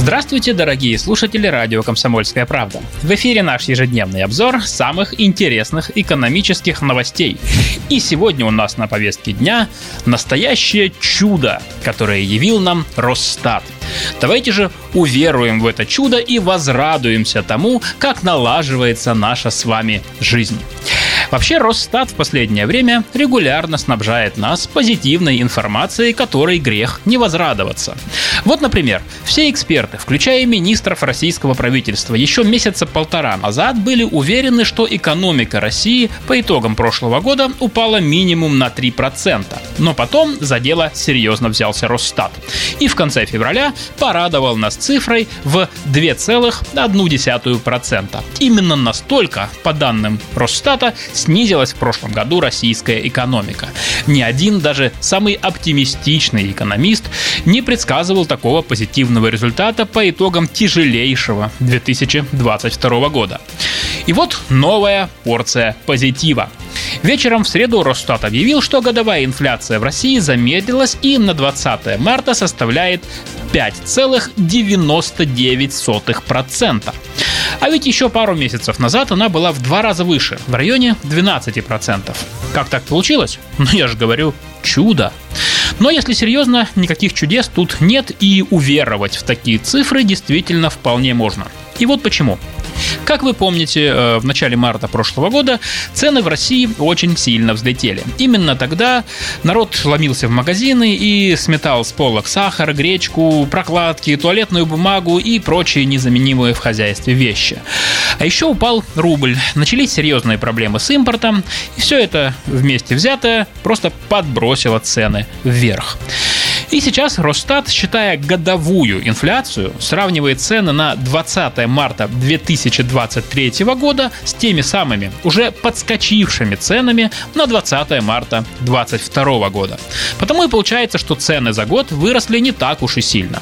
Здравствуйте, дорогие слушатели радио «Комсомольская правда». В эфире наш ежедневный обзор самых интересных экономических новостей. И сегодня у нас на повестке дня настоящее чудо, которое явил нам Росстат. Давайте же уверуем в это чудо и возрадуемся тому, как налаживается наша с вами жизнь. Вообще, Росстат в последнее время регулярно снабжает нас позитивной информацией, которой грех не возрадоваться. Вот, например, все эксперты, включая министров российского правительства, еще месяца полтора назад были уверены, что экономика России по итогам прошлого года упала минимум на 3%. Но потом за дело серьезно взялся Росстат. И в конце февраля порадовал нас цифрой в 2,1%. Именно настолько, по данным Росстата, снизилась в прошлом году российская экономика. Ни один, даже самый оптимистичный экономист не предсказывал такого позитивного результата по итогам тяжелейшего 2022 года. И вот новая порция позитива. Вечером в среду Росстат объявил, что годовая инфляция в России замедлилась и на 20 марта составляет 5,99%. А ведь еще пару месяцев назад она была в два раза выше, в районе 12%. Как так получилось? Ну я же говорю, чудо. Но если серьезно, никаких чудес тут нет и уверовать в такие цифры действительно вполне можно. И вот почему. Как вы помните, э, в начале марта прошлого года цены в России очень сильно взлетели. Именно тогда народ ломился в магазины и сметал с полок сахар, гречку, прокладки, туалетную бумагу и прочие незаменимые в хозяйстве вещи. А еще упал рубль, начались серьезные проблемы с импортом, и все это вместе взятое просто подбросило цены вверх. И сейчас Росстат, считая годовую инфляцию, сравнивает цены на 20 марта 2023 года с теми самыми уже подскочившими ценами на 20 марта 2022 года. Потому и получается, что цены за год выросли не так уж и сильно.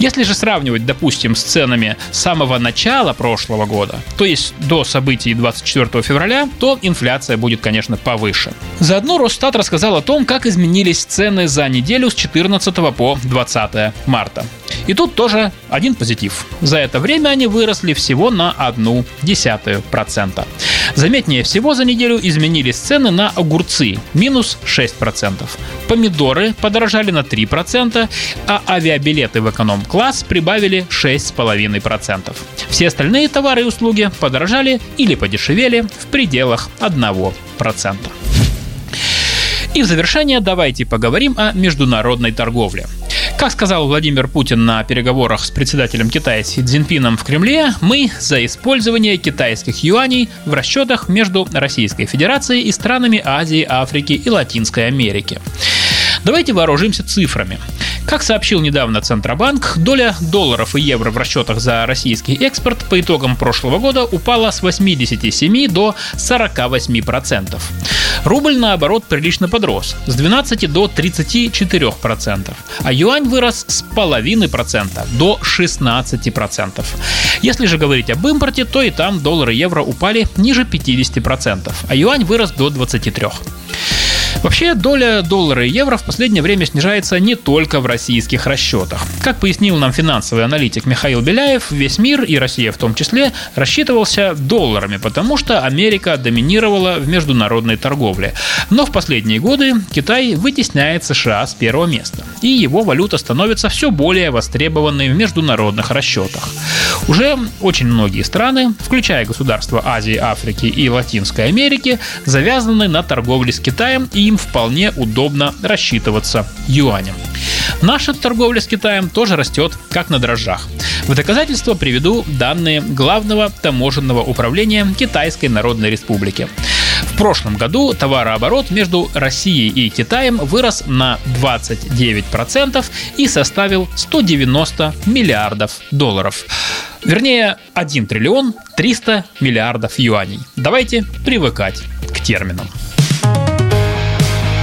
Если же сравнивать, допустим, с ценами самого начала прошлого года, то есть до событий 24 февраля, то инфляция будет, конечно, повыше. Заодно Росстат рассказал о том, как изменились цены за неделю с 14 по 20 марта. И тут тоже один позитив. За это время они выросли всего на одну десятую процента. Заметнее всего за неделю изменились цены на огурцы – минус 6%. Помидоры подорожали на 3%, а авиабилеты в эконом-класс прибавили 6,5%. Все остальные товары и услуги подорожали или подешевели в пределах 1%. И в завершение давайте поговорим о международной торговле. Как сказал Владимир Путин на переговорах с председателем Китая Си Цзиньпином в Кремле, мы за использование китайских юаней в расчетах между Российской Федерацией и странами Азии, Африки и Латинской Америки. Давайте вооружимся цифрами. Как сообщил недавно Центробанк, доля долларов и евро в расчетах за российский экспорт по итогам прошлого года упала с 87 до 48%. Рубль, наоборот, прилично подрос с 12 до 34%, а юань вырос с половины процента до 16%. Если же говорить об импорте, то и там доллар и евро упали ниже 50%, а юань вырос до 23%. Вообще, доля доллара и евро в последнее время снижается не только в российских расчетах. Как пояснил нам финансовый аналитик Михаил Беляев, весь мир, и Россия в том числе, рассчитывался долларами, потому что Америка доминировала в международной торговле. Но в последние годы Китай вытесняет США с первого места, и его валюта становится все более востребованной в международных расчетах. Уже очень многие страны, включая государства Азии, Африки и Латинской Америки, завязаны на торговле с Китаем и им вполне удобно рассчитываться юанем. Наша торговля с Китаем тоже растет как на дрожжах. В доказательство приведу данные Главного таможенного управления Китайской Народной Республики. В прошлом году товарооборот между Россией и Китаем вырос на 29% и составил 190 миллиардов долларов. Вернее, 1 триллион 300 миллиардов юаней. Давайте привыкать к терминам.